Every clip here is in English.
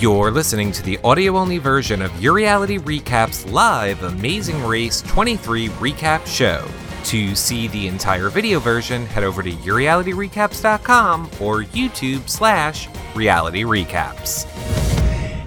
You're listening to the audio only version of Your Reality Recaps live Amazing Race 23 recap show. To see the entire video version, head over to yourrealityrecaps.com or YouTube slash reality recaps.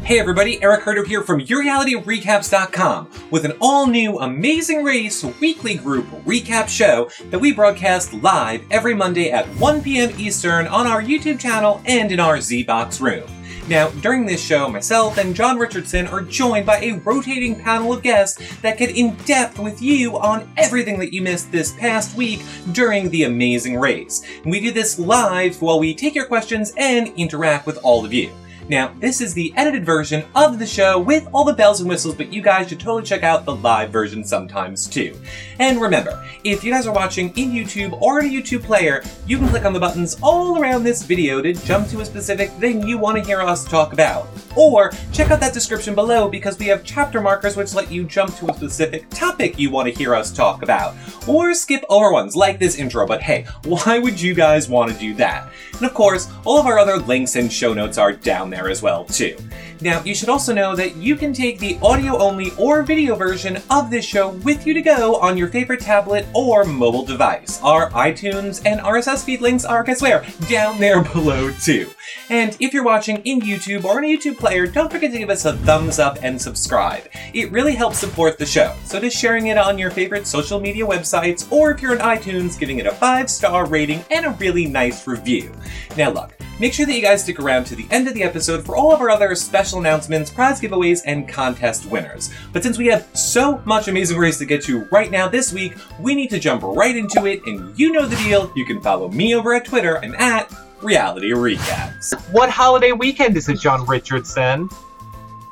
Hey everybody, Eric Herder here from YourRealityRecaps.com with an all-new Amazing Race weekly group recap show that we broadcast live every Monday at 1 p.m. Eastern on our YouTube channel and in our Z-Box room. Now, during this show, myself and John Richardson are joined by a rotating panel of guests that get in depth with you on everything that you missed this past week during the amazing race. And we do this live while we take your questions and interact with all of you. Now, this is the edited version of the show with all the bells and whistles, but you guys should totally check out the live version sometimes too. And remember, if you guys are watching in YouTube or in a YouTube player, you can click on the buttons all around this video to jump to a specific thing you want to hear us talk about. Or check out that description below because we have chapter markers which let you jump to a specific topic you want to hear us talk about. Or skip over ones like this intro, but hey, why would you guys want to do that? And of course, all of our other links and show notes are down there as well too. Now, you should also know that you can take the audio only or video version of this show with you to go on your favorite tablet or mobile device. Our iTunes and RSS feed links are, I swear, down there below too. And if you're watching in YouTube or in a YouTube player, don't forget to give us a thumbs up and subscribe. It really helps support the show. So just sharing it on your favorite social media websites, or if you're on iTunes, giving it a five star rating and a really nice review. Now look, Make sure that you guys stick around to the end of the episode for all of our other special announcements, prize giveaways, and contest winners. But since we have so much amazing race to get to right now this week, we need to jump right into it, and you know the deal. You can follow me over at Twitter. I'm at Reality Recaps. What holiday weekend is it, John Richardson?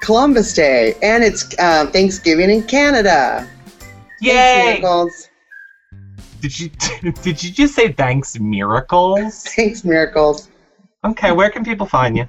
Columbus Day, and it's uh, Thanksgiving in Canada. Yay! Thanks, miracles. Did you did you just say thanks miracles? Thanks, miracles. Okay, where can people find you?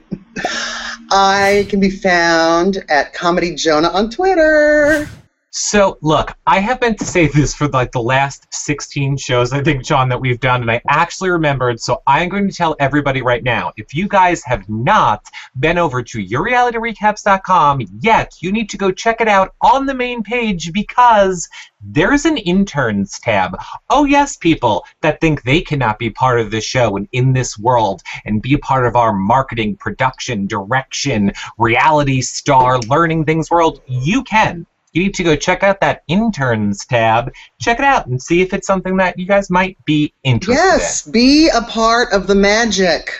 I can be found at Comedy Jonah on Twitter. So, look, I have meant to say this for like the last 16 shows, I think, John, that we've done, and I actually remembered. So, I'm going to tell everybody right now if you guys have not been over to yourrealityrecaps.com yet, you need to go check it out on the main page because there's an interns tab. Oh, yes, people that think they cannot be part of this show and in this world and be a part of our marketing, production, direction, reality star, learning things world, you can you need to go check out that interns tab. Check it out and see if it's something that you guys might be interested Yes, in. Yes, be a part of the magic.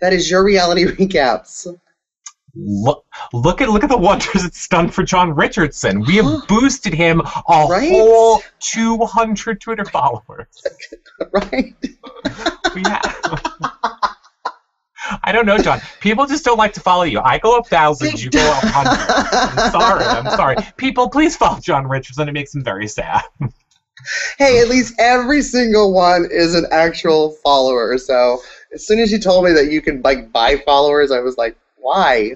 That is your reality recaps. Look, look at look at the wonders it's done for John Richardson. We have boosted him a Right? whole 200 Twitter followers. Right? We have. I don't know, John. People just don't like to follow you. I go up thousands, you go up hundreds. I'm sorry. I'm sorry. People, please follow John Richardson. It makes him very sad. Hey, at least every single one is an actual follower. So as soon as you told me that you could like buy followers, I was like, why?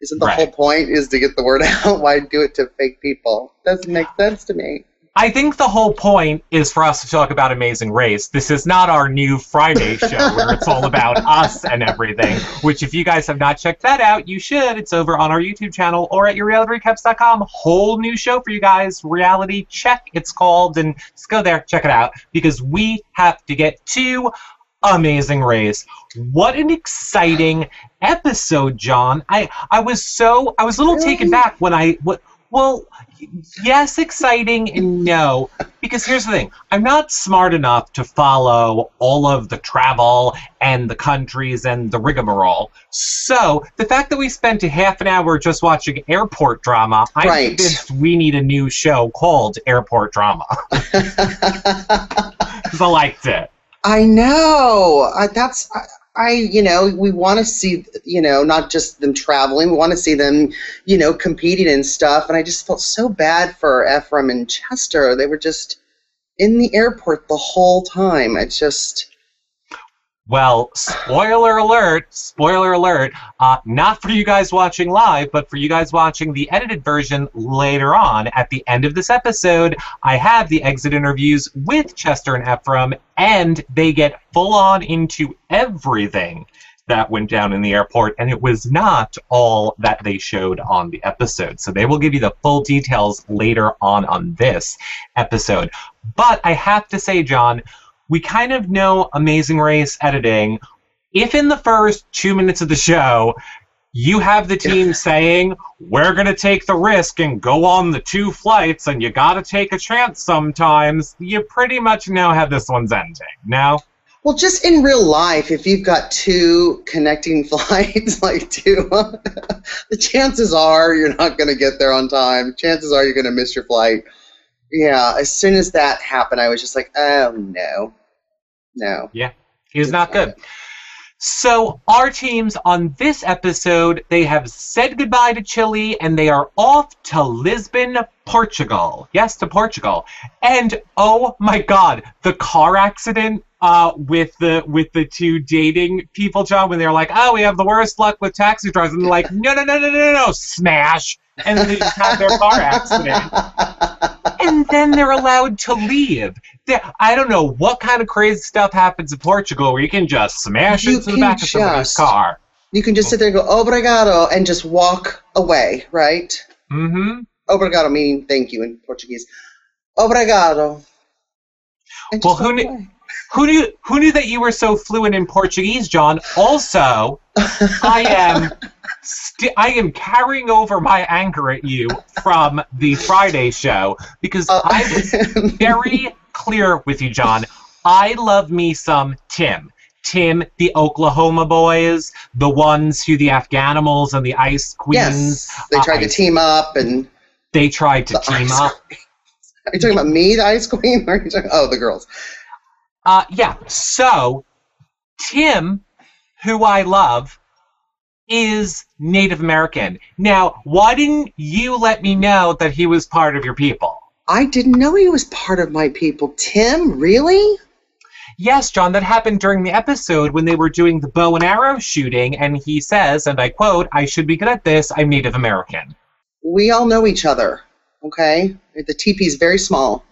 Isn't the Right. whole point is to get the word out? Why do it to fake people? Doesn't make sense to me. I think the whole point is for us to talk about Amazing Race. This is not our new Friday show where it's all about us and everything, which if you guys have not checked that out, you should. It's over on our YouTube channel or at yourrealityrecaps.com. Whole new show for you guys. Reality Check, it's called. And just go there, check it out, because we have to get to Amazing Race. What an exciting episode, John. I, I was so, I was a little taken back when I, what, well, yes, exciting and no. Because here's the thing I'm not smart enough to follow all of the travel and the countries and the rigmarole. So the fact that we spent a half an hour just watching airport drama, I'm Right. convinced we need a new show called Airport Drama. Because I liked it. I know. I, that's I, I. You know, we want to see. You know, not just them traveling. We want to see them. You know, competing and stuff. And I just felt so bad for Ephraim and Chester. They were just in the airport the whole time. It just. Well, spoiler alert, spoiler alert, uh, not for you guys watching live, but for you guys watching the edited version later on. At the end of this episode, I have the exit interviews with Chester and Ephraim, and they get full on into everything that went down in the airport, and it was not all that they showed on the episode. So they will give you the full details later on on this episode. But I have to say, John, we kind of know Amazing Race editing. If in the first two minutes of the show, you have the team saying, We're going to take the risk and go on the two flights, and you got to take a chance sometimes, you pretty much know how this one's ending. Now, Well, just in real life, if you've got two connecting flights, like two, the chances are you're not going to get there on time. Chances are you're going to miss your flight. Yeah, as soon as that happened, I was just like, oh no, no. Yeah, he's not good. So our teams on this episode, they have said goodbye to Chile and they are off to Lisbon, Portugal. Yes, to Portugal. And oh my god, the car accident uh, with the with the two dating people, John, when they're like, "Oh, we have the worst luck with taxi drivers," and they're like, "No, no, no, no, no, no, smash!" And then they just have their car accident, and then they're allowed to leave. There- I don't know what kind of crazy stuff happens in Portugal where you can just smash You into the back of somebody's car. You can just sit there and go obrigado and just walk away, right? Mm-hmm. Obrigado meaning thank you in Portuguese. Obrigado. Well, who knew- away. Who knew? Who knew that you were so fluent in Portuguese, John? Also, I am. St- I am carrying over my anger at you from the Friday show because Uh, I was very clear with you, John. I love me some Tim. Tim, the Oklahoma boys, the ones who the Afghanimals and the Ice Queens, yes, they tried I- to team up, and they tried to The team up. are you talking about me, the ice queen? Or are you talking? Oh, the girls. Uh, yeah. So, Tim, who I love, is Native American. Now, why didn't you let me know that he was part of your people? I didn't know he was part of my people. Tim, really? Yes, John, that happened during the episode when they were doing the bow and arrow shooting, and he says, and I quote, I should be good at this, I'm Native American. We all know each other. Okay, the teepee is very small.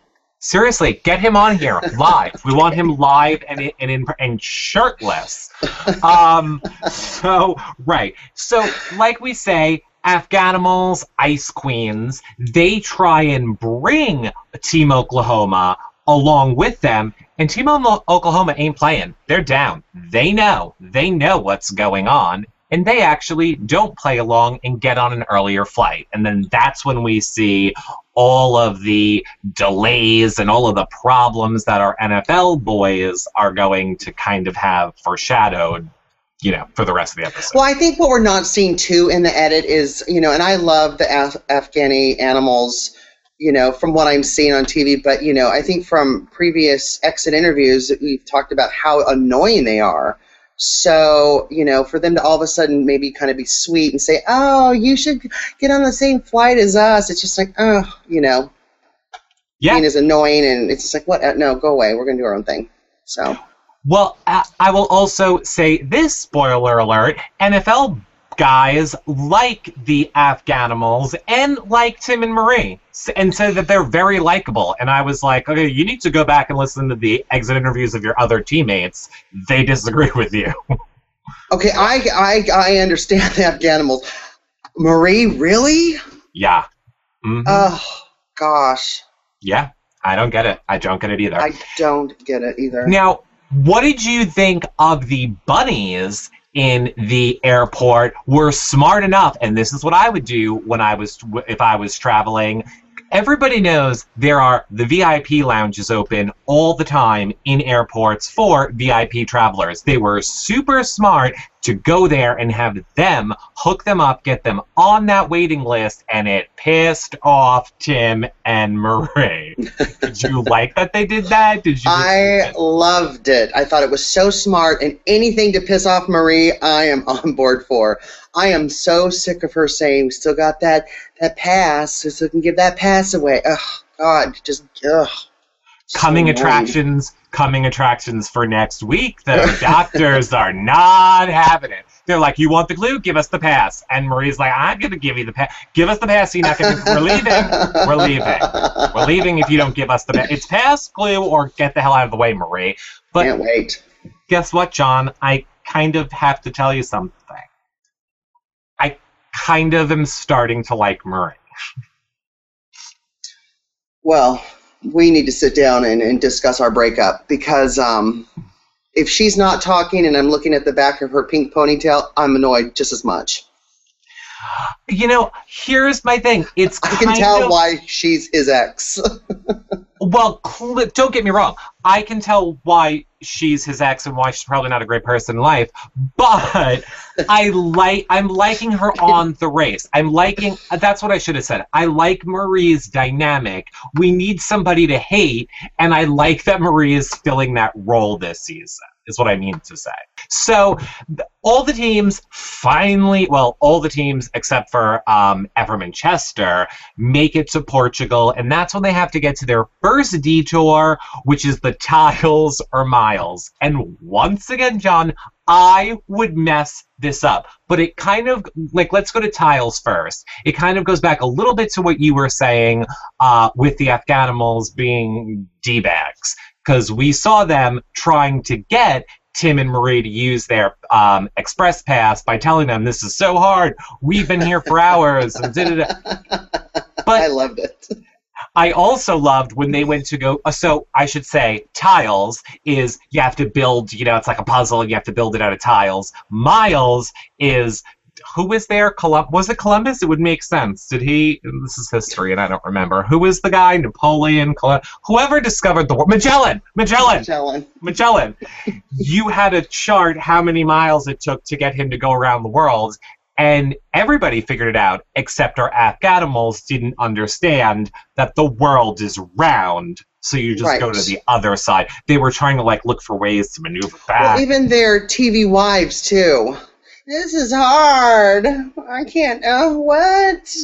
Seriously, get him on here live. We want him live and and, in, and shirtless. Um, so right. So like we say, Afghanimals, Ice Queens, they try and bring Team Oklahoma along with them, and Team Oklahoma ain't playing. They're down. They know. They know what's going on. And they actually don't play along and get on an earlier flight. And then that's when we see all of the delays and all of the problems that our NFL boys are going to kind of have foreshadowed, you know, for the rest of the episode. Well, I think what we're not seeing too in the edit is, you know, and I love the Af- Afghani animals, you know, from what I'm seeing on TV, but, you know, I think from previous exit interviews, we've talked about how annoying they are. So, you know, for them to all of a sudden maybe kind of be sweet and say, oh, you should get on the same flight as us, it's just like, oh, you know, yeah. being as annoying and it's just like, what? No, go away. We're going to do our own thing. So, Well, I will also say this spoiler alert NFL guys like the Afghanimals and like Tim and Marie and say that they're very likable. And I was like, okay, you need to go back and listen to the exit interviews of your other teammates. They disagree with you. okay, I, I, I understand the Afghanimals. Marie, really? yeah. Mhm. Oh, gosh. yeah. I don't get it. I don't get it either. I don't get it either. Now, what did you think of the bunnies in the airport? Were smart enough, and this is what I would do when I was if I was traveling. Everybody knows there are the VIP lounges open all the time in airports for VIP travelers. They were super smart to go there and have them hook them up, get them on that waiting list, and it pissed off Tim and Marie. did you like that they did that? Did you? I loved it. I thought it was so smart, and anything to piss off Marie, I am on board for. I am so sick of her saying, "We still got that that pass, so we can give that pass away." Oh God, just ugh. Coming annoying. attractions coming attractions for next week the doctors are not having it they're like you want the glue give us the pass and marie's like i'm gonna give you the pass give us the pass you're not gonna we're leaving we're leaving we're leaving if you don't give us the pass it's pass glue or get the hell out of the way marie but Can't wait. guess what john i kind of have to tell you something. Kind of am starting to like Marie. Well, we need to sit down and, and discuss our breakup because um, if she's not talking and I'm looking at the back of her pink ponytail, I'm annoyed just as much. You know, here's my thing. It's I can tell of, why she's his ex. Well, cl- don't get me wrong. I can tell why she's his ex and why she's probably not a great person in life. But I like I'm liking her on the race. I'm liking that's what I should have said. I like Marie's dynamic. We need somebody to hate, and I like that Marie is filling that role this season. Is what I mean to say. So all the teams finally, well, all the teams except for um, Chester make it to Portugal, and that's when they have to get to their first detour, which is the Tiles or Miles. And once again, John, I would mess this up, but it kind of like let's go to Tiles first. It kind of goes back a little bit to what you were saying uh, with the Afghanimals being d bags, because we saw them trying to get Tim and Marie to use their um, express pass by telling them this is so hard. We've been here for hours. And da-da-da. I loved it. I also loved when they went to go. uh, So I should say, tiles is you have to build. You know, it's like a puzzle. and You have to build it out of tiles. Miles is who was there? Colum- was it Columbus? It would make sense. Did he? This is history, and I don't remember. Who was the guy? Napoleon. Colum- whoever discovered the world? Magellan. Magellan. Magellan. Magellan, you had a chart how many miles it took to get him to go around the world, and everybody figured it out except our Afghanimals didn't understand that the world is round. So you just go to the other side. They were trying to like look for ways to maneuver back. Well, even their TV wives too. This is hard. I can't. Uh, what?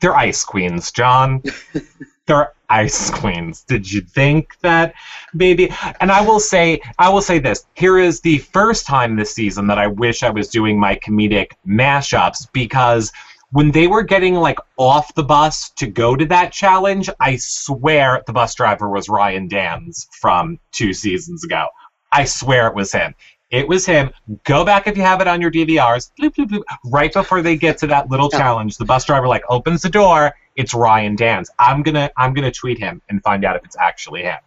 They're ice queens, John. They're ice queens. Did you think that, baby? And I will say, I will say this. Here is the first time this season that I wish I was doing my comedic mashups because when they were getting like off the bus to go to that challenge, I swear the bus driver was Ryan Dans from two seasons ago. I swear it was him. It was him. Go back if you have it on your DVRs. Bloop, bloop, bloop. Right before they get to that little challenge, the bus driver like opens the door. It's Ryan Dans. I'm gonna I'm gonna tweet him and find out if it's actually him.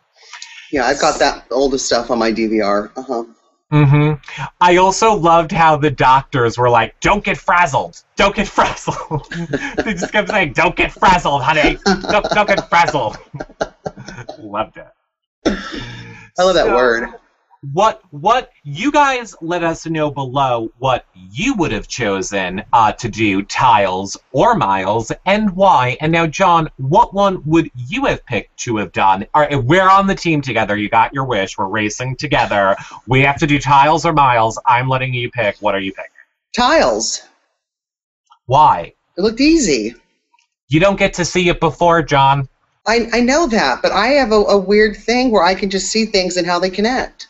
Yeah, I've got that older stuff on my DVR. Uh huh. Mm-hmm. I also loved how the doctors were like, "Don't get frazzled. Don't get frazzled." they just kept saying, "Don't get frazzled, honey. Don't, don't get frazzled." loved it. I love that So- word. What what you guys let us know below what you would have chosen uh, to do tiles or miles and why. And now john what one would you have picked to have done? All right we're on the team together. You got your wish. We're racing together. We have to do tiles or miles. I'm letting you pick. What are you picking? Tiles. why? It looked easy. you don't get to see it before john. I, I know that, but I have a, a weird thing where I can just see things and how they connect.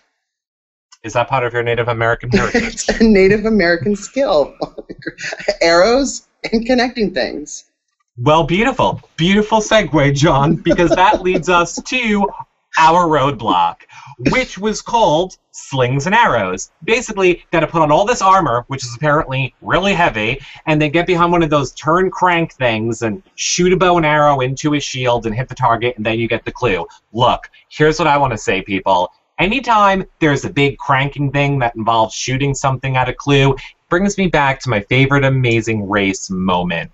Is that part of your native american heritage it's a Native American skill. Arrows and connecting things. Well, beautiful. Beautiful segue, John, because that leads us to our roadblock, which was called Slings and Arrows. Basically, got to put on all this armor, which is apparently really heavy, and then get behind one of those turn crank things and shoot a bow and arrow into a shield and hit the target, and then you get the clue. Look, here's what I want to say, people. Anytime there's a big cranking thing that involves shooting something at a clue, it brings me back to my favorite Amazing Race moment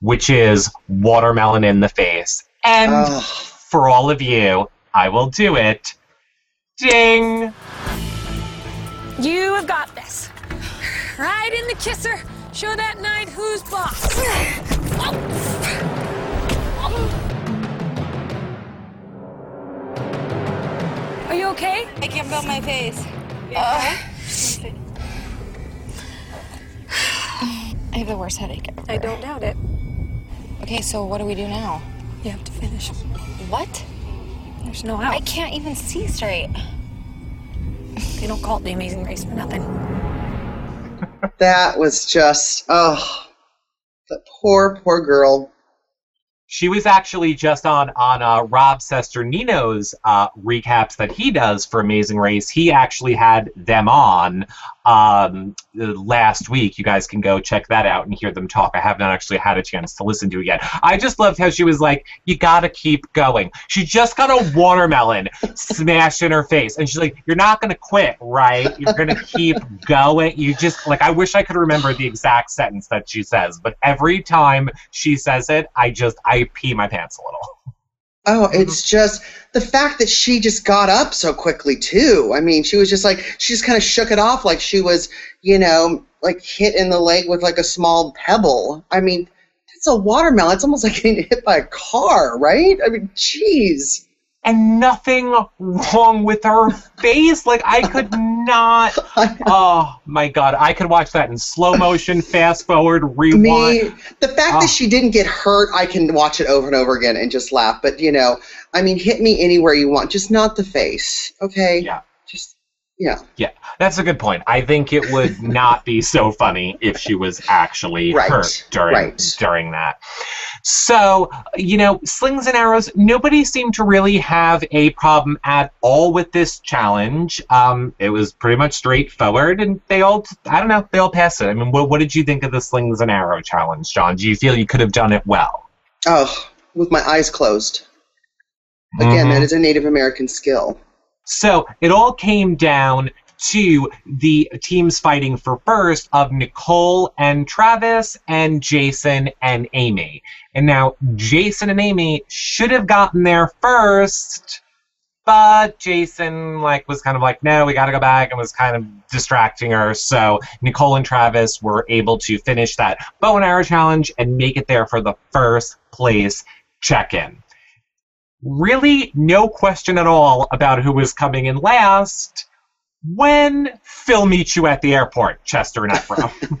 which is watermelon in the face. And Ugh. for all of you, I will do it. Ding! You have got this. Right in the kisser. Show that knight who's boss. Are you okay? I can't feel my face. Uh. I have the worst headache ever. I don't doubt it. Okay, so what do we do now? You have to finish. What? There's no out. I can't even see straight. They don't call it the Amazing Race for nothing. That was just, oh, the poor, poor girl. She was actually just on on uh, Rob Cesternino's uh, recaps that he does for Amazing Race. He actually had them on um, last week. You guys can go check that out and hear them talk. I have not actually had a chance to listen to it yet. I just loved how she was like, "You gotta keep going." She just got a watermelon smashed in her face, and she's like, "You're not gonna quit, right? You're gonna keep going." You just like, I wish I could remember the exact sentence that she says, but every time she says it, I just I pee my pants a little. Oh, mm-hmm. it's just the fact that she just got up so quickly too. I mean, she was just like she just kind of shook it off like she was, you know, like hit in the leg with like a small pebble. I mean, it's a watermelon. It's almost like getting hit by a car, right? I mean, jeez. And nothing wrong with her face. Like I could not. Oh my god, I could watch that in slow motion, fast forward, rewind. Me, the fact Ah. that she didn't get hurt, I can watch it over and over again and just laugh. But you know, I mean, hit me anywhere you want, just not the face, okay? Yeah. Just yeah. Yeah, that's a good point. I think it would not be so funny if she was actually Right, hurt during right. during that. So, you know, slings and arrows, nobody seemed to really have a problem at all with this challenge. Um, it was pretty much straightforward, and they all, I don't know, they all passed it. I mean, what, what did you think of the slings and arrow challenge, John? Do you feel you could have done it well? Oh, with my eyes closed. Again, Mhm. that is a Native American skill. So it all came down to the teams fighting for first of Nicole and Travis and Jason and Amy. And now Jason and Amy should have gotten there first, but Jason like was kind of like, no, we gotta go back and was kind of distracting her. So Nicole and Travis were able to finish that bow and arrow challenge and make it there for the first place check-in really no question at all about who was coming in last when Phil meets you at the airport, Chester and Ephraim.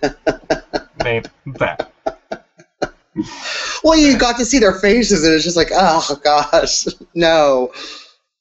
they, that. Well, you got to see their faces, and it's just like, oh gosh, no.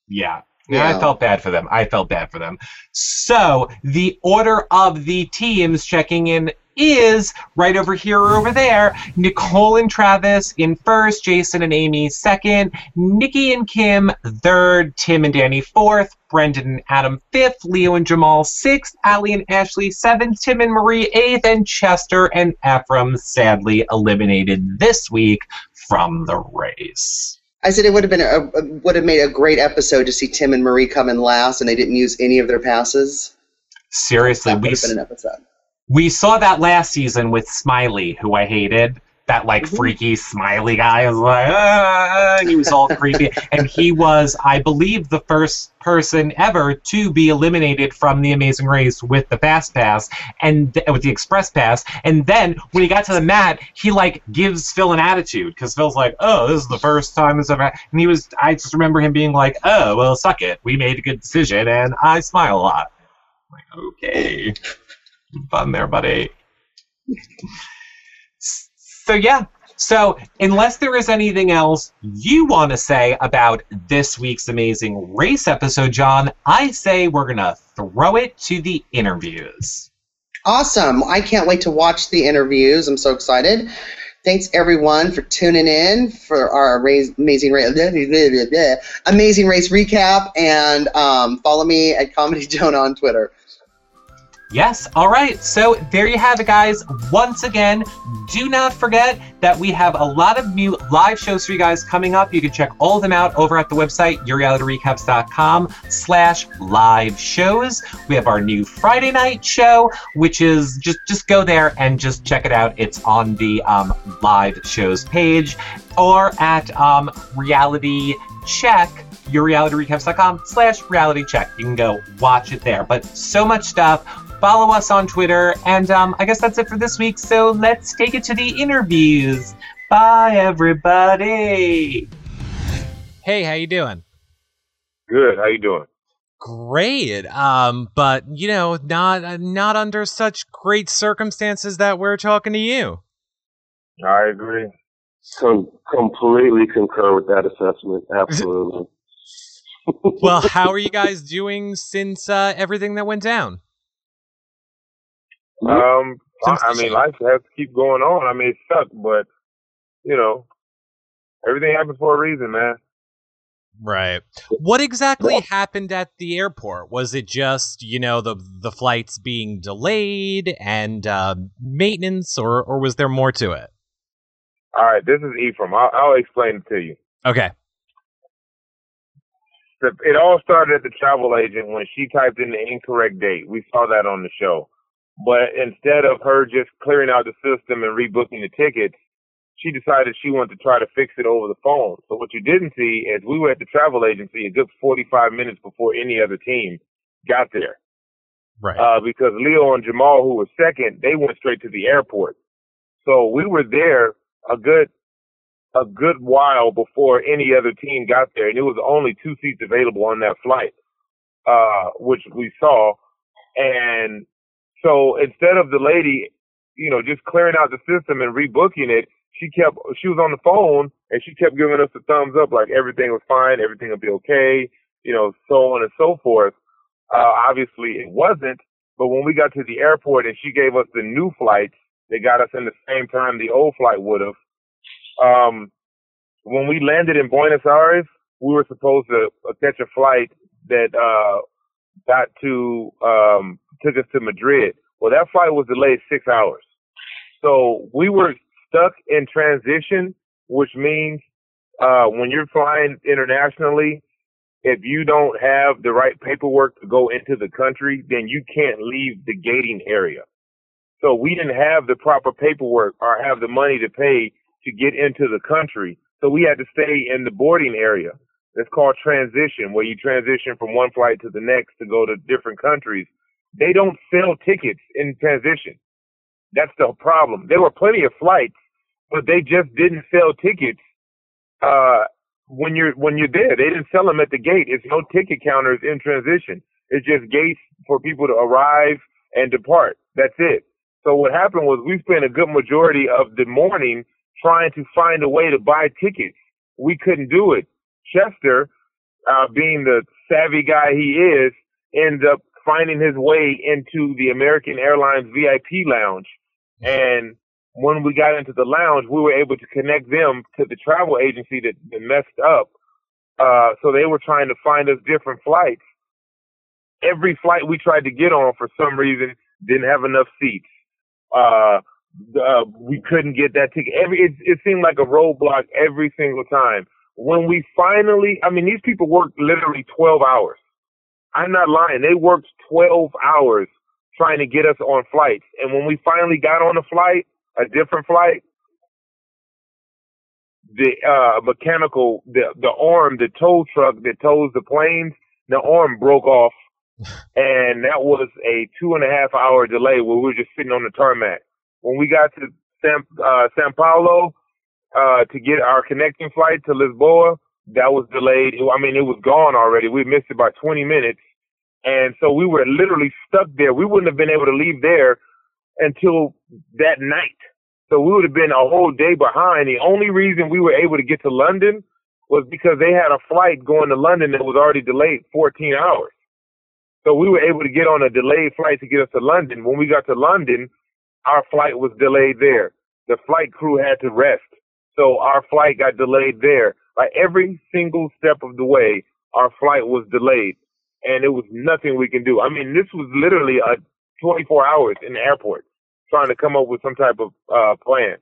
Yeah. Yeah, I felt bad for them. I felt bad for them. So the order of the teams checking in is right over here or over there. Nicole and Travis in first, Jason and Amy second, Nikki and Kim third, Tim and Danny fourth, Brendan and Adam fifth, Leo and Jamal sixth, Ali and Ashley seventh, Tim and Marie eighth, and Chester and Ephraim sadly eliminated this week from the race. I said it would have been a, would have made a great episode to see Tim and Marie come in last, and they didn't use any of their passes. Seriously, That would we have been an episode. We saw that last season with Smiley, who I hated. That like Mhm. freaky Smiley guy was like, ah, he was all creepy, and he was, I believe, the first person ever to be eliminated from the Amazing Race with the Fast Pass and th- with the Express Pass. And then when he got to the mat, he like gives Phil an attitude because Phil's like, "Oh, this is the first time this ever," and he was. I just remember him being like, "Oh, well, suck it. We made a good decision, and I smile a lot." I'm like, okay fun there, buddy. So yeah. So unless there is anything else you want to say about this week's amazing race episode, John, I say we're gonna throw it to the interviews. Awesome! I can't wait to watch the interviews. I'm so excited. Thanks everyone for tuning in for our amazing race, amazing race recap, and um, follow me at Comedy Jonah on Twitter. Yes, all right. So there you have it, guys. Once again, do not forget that we have a lot of new live shows for you guys coming up. You can check all of them out over at the website, yourrealityrecaps.com slash live shows. We have our new Friday night show, which is just just go there and just check it out. It's on the um, live shows page or at um, reality check yourrealityrecaps.com slash reality check. You can go watch it there. But so much stuff. Follow us on Twitter. And um, I guess that's it for this week. So let's take it to the interviews. Bye, everybody. Hey, how you doing? Good. How you doing? Great. Um, but you know, not uh, not under such great circumstances that we're talking to you. I agree. Com- completely concur with that assessment. Absolutely. Well, how are you guys doing since uh, everything that went down? Um, I, mean, life has to keep going on. I mean, it sucked, but you know, everything happens for a reason, man. Right. What exactly happened at the airport? Was it just you know the the flights being delayed and uh, maintenance, or or was there more to it? All right, this is Ephraim. I'll, I'll explain it to you. Okay. It all started at the travel agent when she typed in the incorrect date. We saw that on the show. But instead of her just clearing out the system and rebooking the tickets, she decided she wanted to try to fix it over the phone. So what you didn't see is we were at the travel agency a good 45 minutes before any other team got there. Right. Uh, because Leo and Jamal, who were second, they went straight to the airport. So we were there a good, a good while before any other team got there. And it was only two seats available on that flight, uh, which we saw. And so instead of the lady, you know, just clearing out the system and rebooking it, she kept, she was on the phone and she kept giving us the thumbs up, like everything was fine, everything will be okay, you know, so on and so forth. Uh, obviously it wasn't, but when we got to the airport and she gave us the new flights, they got us in the same time the old flight would have. Um, when we landed in Buenos Aires, we were supposed to uh, catch a flight that, uh, got to, um, took us to Madrid. Well, that flight was delayed six hours. So we were stuck in transition, which means, uh, when you're flying internationally, if you don't have the right paperwork to go into the country, then you can't leave the gating area. So we didn't have the proper paperwork or have the money to pay to get into the country. So we had to stay in the boarding area. It's called transition, where you transition from one flight to the next to go to different countries. They don't sell tickets in transition. That's the problem. There were plenty of flights, but they just didn't sell tickets. Uh, when you're when you're there, they didn't sell them at the gate. It's no ticket counters in transition. It's just gates for people to arrive and depart. That's it. So what happened was we spent a good majority of the morning trying to find a way to buy tickets. We couldn't do it. Chester, uh, being the savvy guy he is, ends up finding his way into the American Airlines VIP lounge. And when we got into the lounge, we were able to connect them to the travel agency that, messed up. Uh, so they were trying to find us different flights. Every flight we tried to get on for some reason didn't have enough seats. Uh, uh, we couldn't get that ticket. Every it, it seemed like a roadblock every single time. When we finally, I mean, these people worked literally 12 hours. I'm not lying. They worked 12 hours trying to get us on flights. And when we finally got on a flight, a different flight, the uh mechanical the the arm, the tow truck that tows the planes, the arm broke off and that was a two and a half hour delay where we were just sitting on the tarmac. When we got to San uh San Paulo uh to get our connecting flight to Lisboa, that was delayed. I mean it was gone already. We missed it by twenty minutes. And so we were literally stuck there. We wouldn't have been able to leave there until that night. So we would have been a whole day behind. The only reason we were able to get to London was because they had a flight going to London that was already delayed 14 hours. So we were able to get on a delayed flight to get us to London. When we got to London, our flight was delayed there. The flight crew had to rest. So our flight got delayed there. Like every single step of the way, our flight was delayed and it was nothing we can do. I mean, this was literally a 24 hours in the airport trying to come up with some type of uh, plan.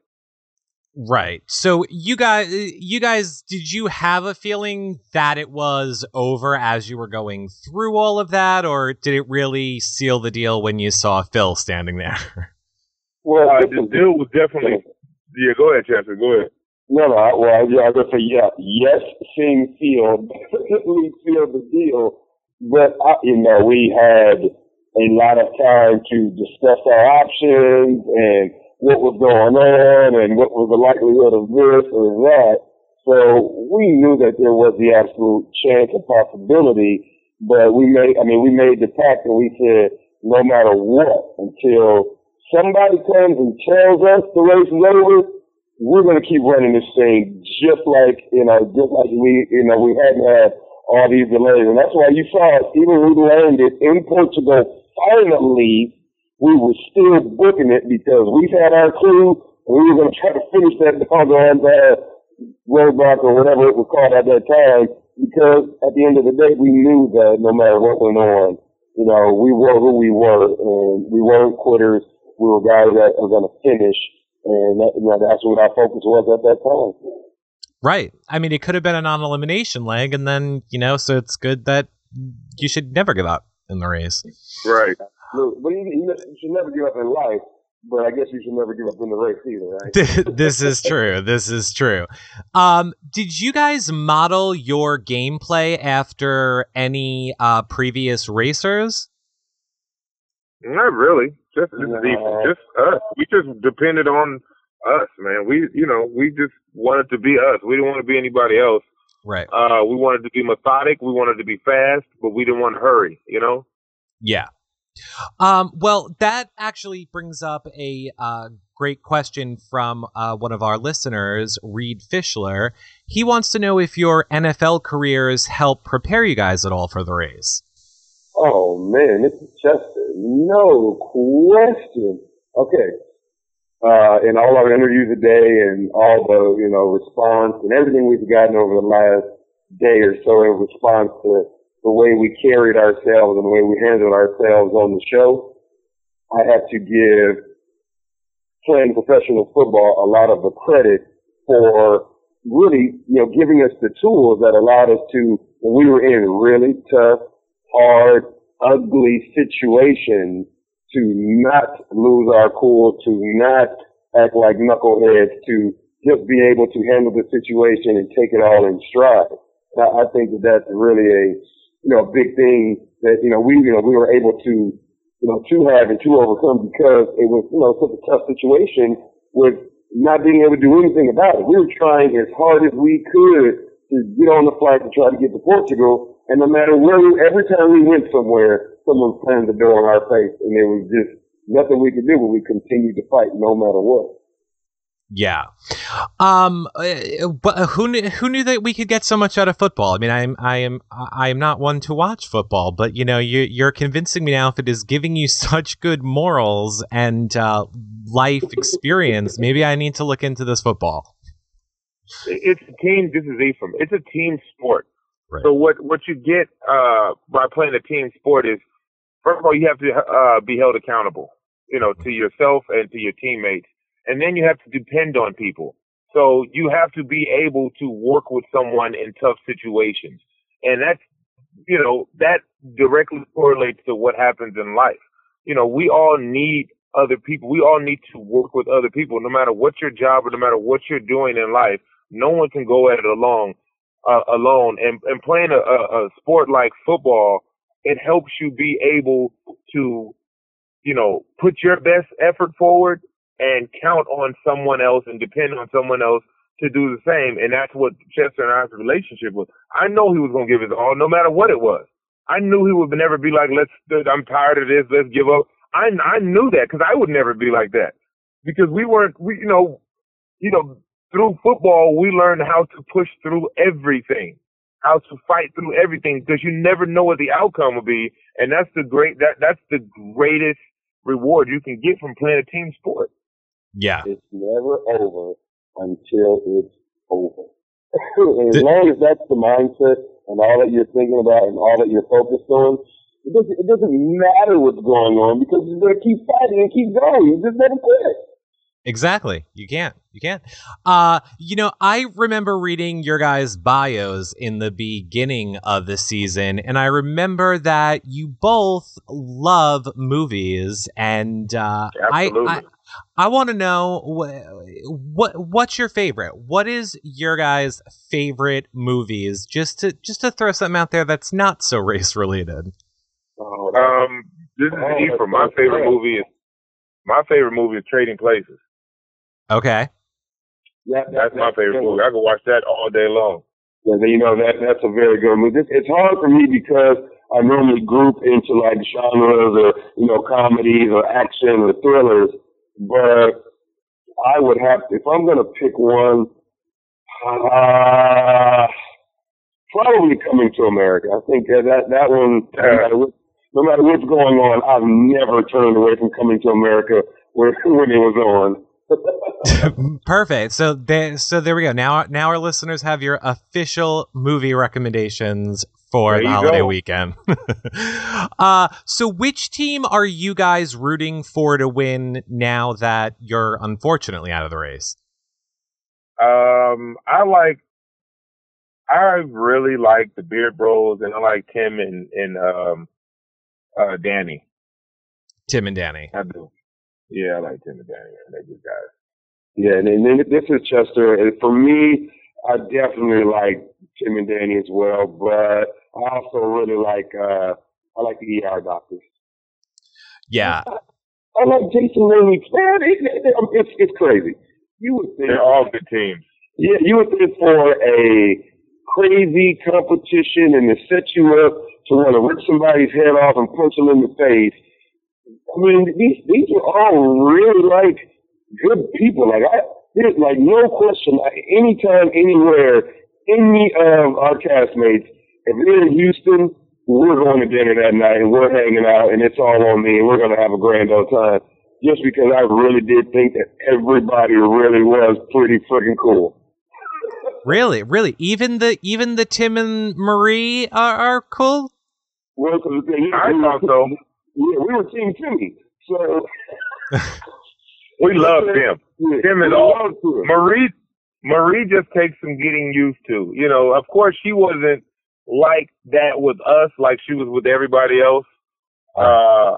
Right. So you guys, you guys, did you have a feeling that it was over as you were going through all of that, or did it really seal the deal when you saw Phil standing there? Well, uh, the deal was definitely. Yeah, go ahead, Chancellor. Go ahead. No, no, well, yeah, I gonna say, yeah, yes, seeing Phil, definitely seal the deal, but, uh, you know, we had a lot of time to discuss our options and what was going on and what was the likelihood of this or that. So we knew that there was the absolute chance and possibility, but we made, I mean, we made the pact and we said, no matter what, until somebody comes and tells us the race is over, we're going to keep running this thing just like, you know, just like we, you know, we hadn't had uh, all these delays. And that's why you saw us, even when we landed in Portugal, finally, we were still booking it because we had our crew and we were going to try to finish that on the roadblock or whatever it was called at that time because at the end of the day, we knew that no matter what went on, you know, we were who we were and we weren't quitters. We were guys that were going to finish. And that, you know, that's what our focus was at that time. Right. I mean, it could have been a non-elimination leg, and then you know, so it's good that you should never give up in the race. Right. Look, but you, you should never give up in life. But I guess you should never give up in the race either, right? this is true. This is true. Um, did you guys model your gameplay after any uh, previous racers? Not really. Just just, just us. We just depended on us, man. We you know we just wanted to be us. We didn't want to be anybody else. Right. Uh, we wanted to be methodic. We wanted to be fast, but we didn't want to hurry. You know. Yeah. Um, well, that actually brings up a uh, great question from uh, one of our listeners, Reed Fischler. He wants to know if your NFL careers help prepare you guys at all for the race. Oh man, this is Chester. No question. Okay. Uh, in all our interviews today and all the, you know, response and everything we've gotten over the last day or so in response to the way we carried ourselves and the way we handled ourselves on the show, I have to give playing professional football a lot of the credit for really, you know, giving us the tools that allowed us to, when we were in really tough, hard, ugly situations, to not lose our cool, to not act like knuckleheads, to just be able to handle the situation and take it all in stride. I think that that's really a you know, a big thing that, you know, we, you know, we were able to, you know, to have and to overcome because it was, you know, such a tough situation with not being able to do anything about it. We were trying as hard as we could to get on the flight to try to get to Portugal. And no matter where we, every time we went somewhere, someone slammed the door in our face and there was just nothing we could do, but we continued to fight no matter what. Yeah. Um. Uh, but who knew, who knew that we could get so much out of football? I mean, I'm I am I am not one to watch football, but you know, you you're convincing me now if it is giving you such good morals and uh, life experience, maybe I need to look into this football. It's a team. This is Ephraim. It's a team sport. Right. So what what you get uh, by playing a team sport is, first of all, you have to uh, be held accountable. You know, to yourself and to your teammates and then you have to depend on people. So you have to be able to work with someone in tough situations. And that's, you know, that directly correlates to what happens in life. You know, we all need other people. We all need to work with other people, no matter what your job or no matter what you're doing in life. No one can go at it alone, uh, alone. And, and playing a, a, a sport like football, it helps you be able to, you know, put your best effort forward and count on someone else and depend on someone else to do the same. And that's what Chester and I's relationship was. I know he was going to give his all, no matter what it was. I knew he would never be like, let's, I'm tired of this, let's give up. I, I knew that because I would never be like that because we weren't, we, you know, you know, through football, we learn how to push through everything, how to fight through everything because you never know what the outcome will be. And that's the great, that, that's the greatest reward you can get from playing a team sport. Yeah. It's never over until it's over. as long as that's the mindset and all that you're thinking about and all that you're focused on, it doesn't, it doesn't matter what's going on because you're going to keep fighting and keep going. You just never quit. Exactly. You can't. You can't. Uh, you know, I remember reading your guys' bios in the beginning of the season, and I remember that you both love movies, and uh, I, I, I want to know what what's your favorite? What is your guys' favorite movies? Just to just to throw something out there that's not so race related. Oh, um, this is oh, Ephraim. My favorite movie is my favorite movie is Trading Places. Okay. Yeah, that, that's my favorite movie. I can watch that all day long. Yeah, you know that that's a very good movie. It's, it's hard for me because I normally group into like genres or you know comedies or action or thrillers but I would have to, if I'm going to pick one, uh, probably coming to America. I think that that, that one, no matter, what, no matter what's going on, I've never turned away from coming to America when, when it was on. Perfect. So they, so there we go. Now now our listeners have your official movie recommendations for There the holiday go. weekend. uh so which team are you guys rooting for to win now that you're unfortunately out of the race? Um, I like, I really like the Beard Bros, and I like Tim and and um, uh, Danny. Tim and Danny. I do. Yeah, I like Tim and Danny. Man. They're good guys. Yeah, and then this is Chester. And for me, I definitely like Tim and Danny as well, but I also really like uh I like the ER doctors. Yeah. I like Jason Lee. Man, it, it, it's it's crazy. You would think They're all good teams. Yeah, you would think for a crazy competition and to set you up to want to rip somebody's head off and punch them in the face. I mean, these these are all really like good people. Like I, there's like no question. like, Anytime, anywhere, any of our castmates, if they're in Houston, we're going to dinner that night and we're hanging out and it's all on me and we're going to have a grand old time. Just because I really did think that everybody really was pretty freaking cool. Really? Really? Even the even the Tim and Marie are, are cool? Well, 'cause, yeah, I we thought so. Yeah, we were Team Timmy. So We love Tim. Yeah, Tim is all. Marie. Marie just takes some getting used to. You know, of course, she wasn't like that with us, like she was with everybody else. Uh,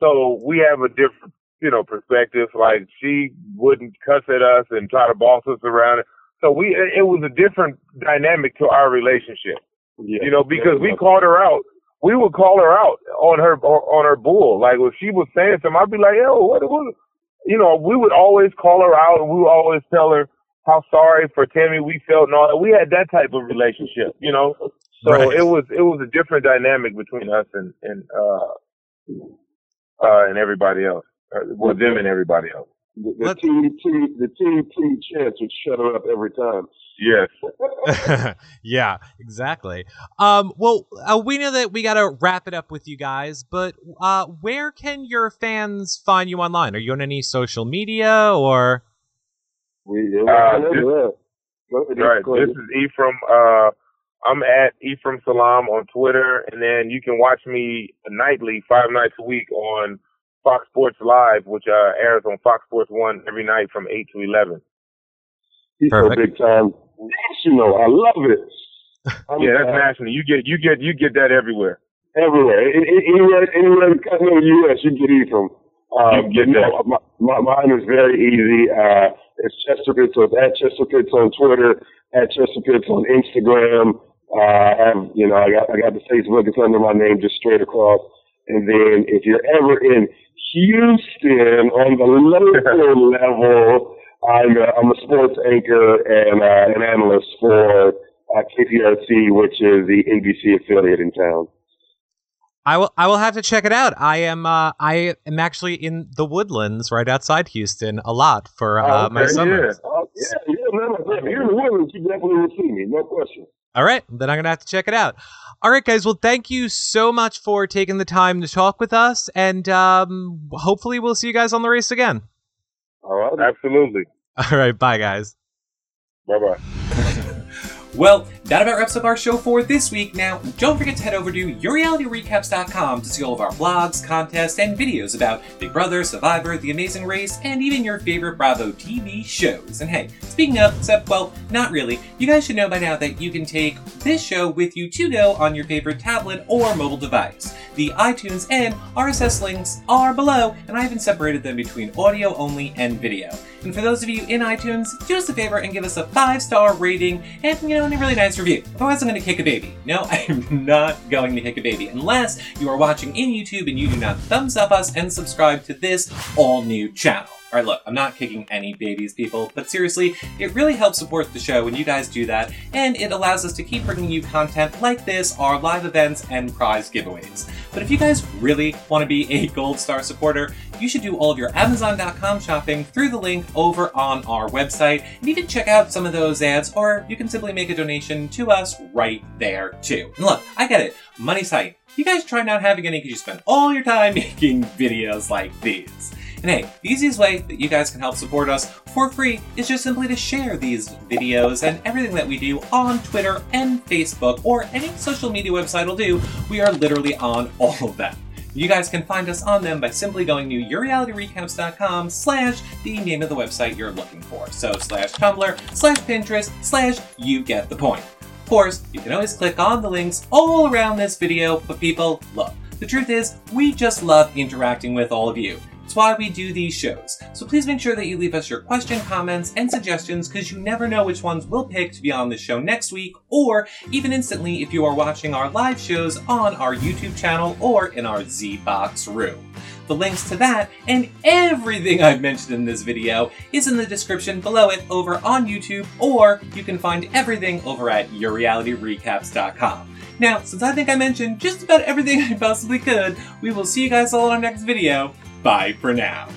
so we have a different, you know, perspective. Like she wouldn't cuss at us and try to boss us around. So we, it it was a different dynamic to our relationship. Yeah, you know, because we called her out. We would call her out on her on her bull. Like if she was saying something, I'd be like, "Yo, what was?" You know, we would always call her out, and we would always tell her how sorry for Tammy we felt, and all that. We had that type of relationship, you know. So Right. it was it was a different dynamic between us and and uh uh and everybody else, uh, well them and everybody else. The, the Let's- team, team, the team, team chance would shut her up every time. Yes. yeah, exactly. Um, well, uh, we know that we got to wrap it up with you guys, but uh, where can your fans find you online? Are you on any social media or? We, yeah, Uh, this- that. Go ahead, Right. This is Ephraim. Uh, I'm at Ephraim Salaam on Twitter, and then you can watch me nightly, five nights a week on Fox Sports Live, which uh, airs on Fox Sports One every night from eight to eleven. He's Perfect. so big time. National. I love it. I'm, Yeah, that's uh, national. You get you get you get that everywhere. everywhere. A- a- Anywhere, anywhere in the U.S., you get Ephraim. Um, You get no, that. my, my, mine is very easy. Uh, it's Chester Pitts. So it's at Chester Pitts on Twitter, at Chester Pitts on Instagram. Uh, I have, you know, I got, I got the Facebook. It's under my name, just straight across. And then if you're ever in Houston on the local level, I'm a, I'm a sports anchor and uh, an analyst for uh, KPRC, which is the NBC affiliate in town. I will. I will have to check it out. I am. Uh, I am actually in the Woodlands, right outside Houston, a lot for uh, Oh, my okay, summers. Oh, yeah, yeah, man. If you're in the Woodlands, you definitely will see me, no question. All right, then I'm gonna have to check it out. All right, guys. Well, thank you so much for taking the time to talk with us, and um, hopefully we'll see you guys on the race again. All right. Absolutely. All right, bye, guys. Bye bye. Well, that about wraps up our show for this week. Now, don't forget to head over to yourrealityrecaps.com to see all of our blogs, contests, and videos about Big Brother, Survivor, The Amazing Race, and even your favorite Bravo TV shows. And hey, speaking of, except, well, not really, you guys should know by now that you can take this show with you to go on your favorite tablet or mobile device. The iTunes and RSS links are below, and I even separated them between audio only and video. And for those of you in iTunes, do us a favor and give us a five star rating and, you know, a really nice review. Otherwise, I'm going to kick a baby. No, I'm not going to kick a baby unless you are watching in YouTube and you do not thumbs up us and subscribe to this all new channel. All right, look, I'm not kicking any babies, people, but seriously, it really helps support the show when you guys do that, and it allows us to keep bringing you content like this, our live events, and prize giveaways. But if you guys really want to be a Gold Star supporter, you should do all of your Amazon.com shopping through the link over on our website, and you can check out some of those ads, or you can simply make a donation to us right there, too. And look, I get it, money's tight. You guys try not having any because you spend all your time making videos like these. And hey, the easiest way that you guys can help support us for free is just simply to share these videos and everything that we do on Twitter and Facebook or any social media website will do. We are literally on all of them. You guys can find us on them by simply going to yourrealityrecaps.com slash the name of the website you're looking for. So slash Tumblr, slash Pinterest, slash you get the point. Of course, you can always click on the links all around this video, but people, look, the truth is, we just love interacting with all of you. It's why we do these shows. So please make sure that you leave us your question, comments, and suggestions because you never know which ones we'll pick to be on the show next week, or even instantly if you are watching our live shows on our YouTube channel or in our Z-Box room. The links to that and everything I've mentioned in this video is in the description below it over on YouTube, or you can find everything over at yourrealityrecaps.com. Now, since I think I mentioned just about everything I possibly could, we will see you guys all in our next video. Bye for now.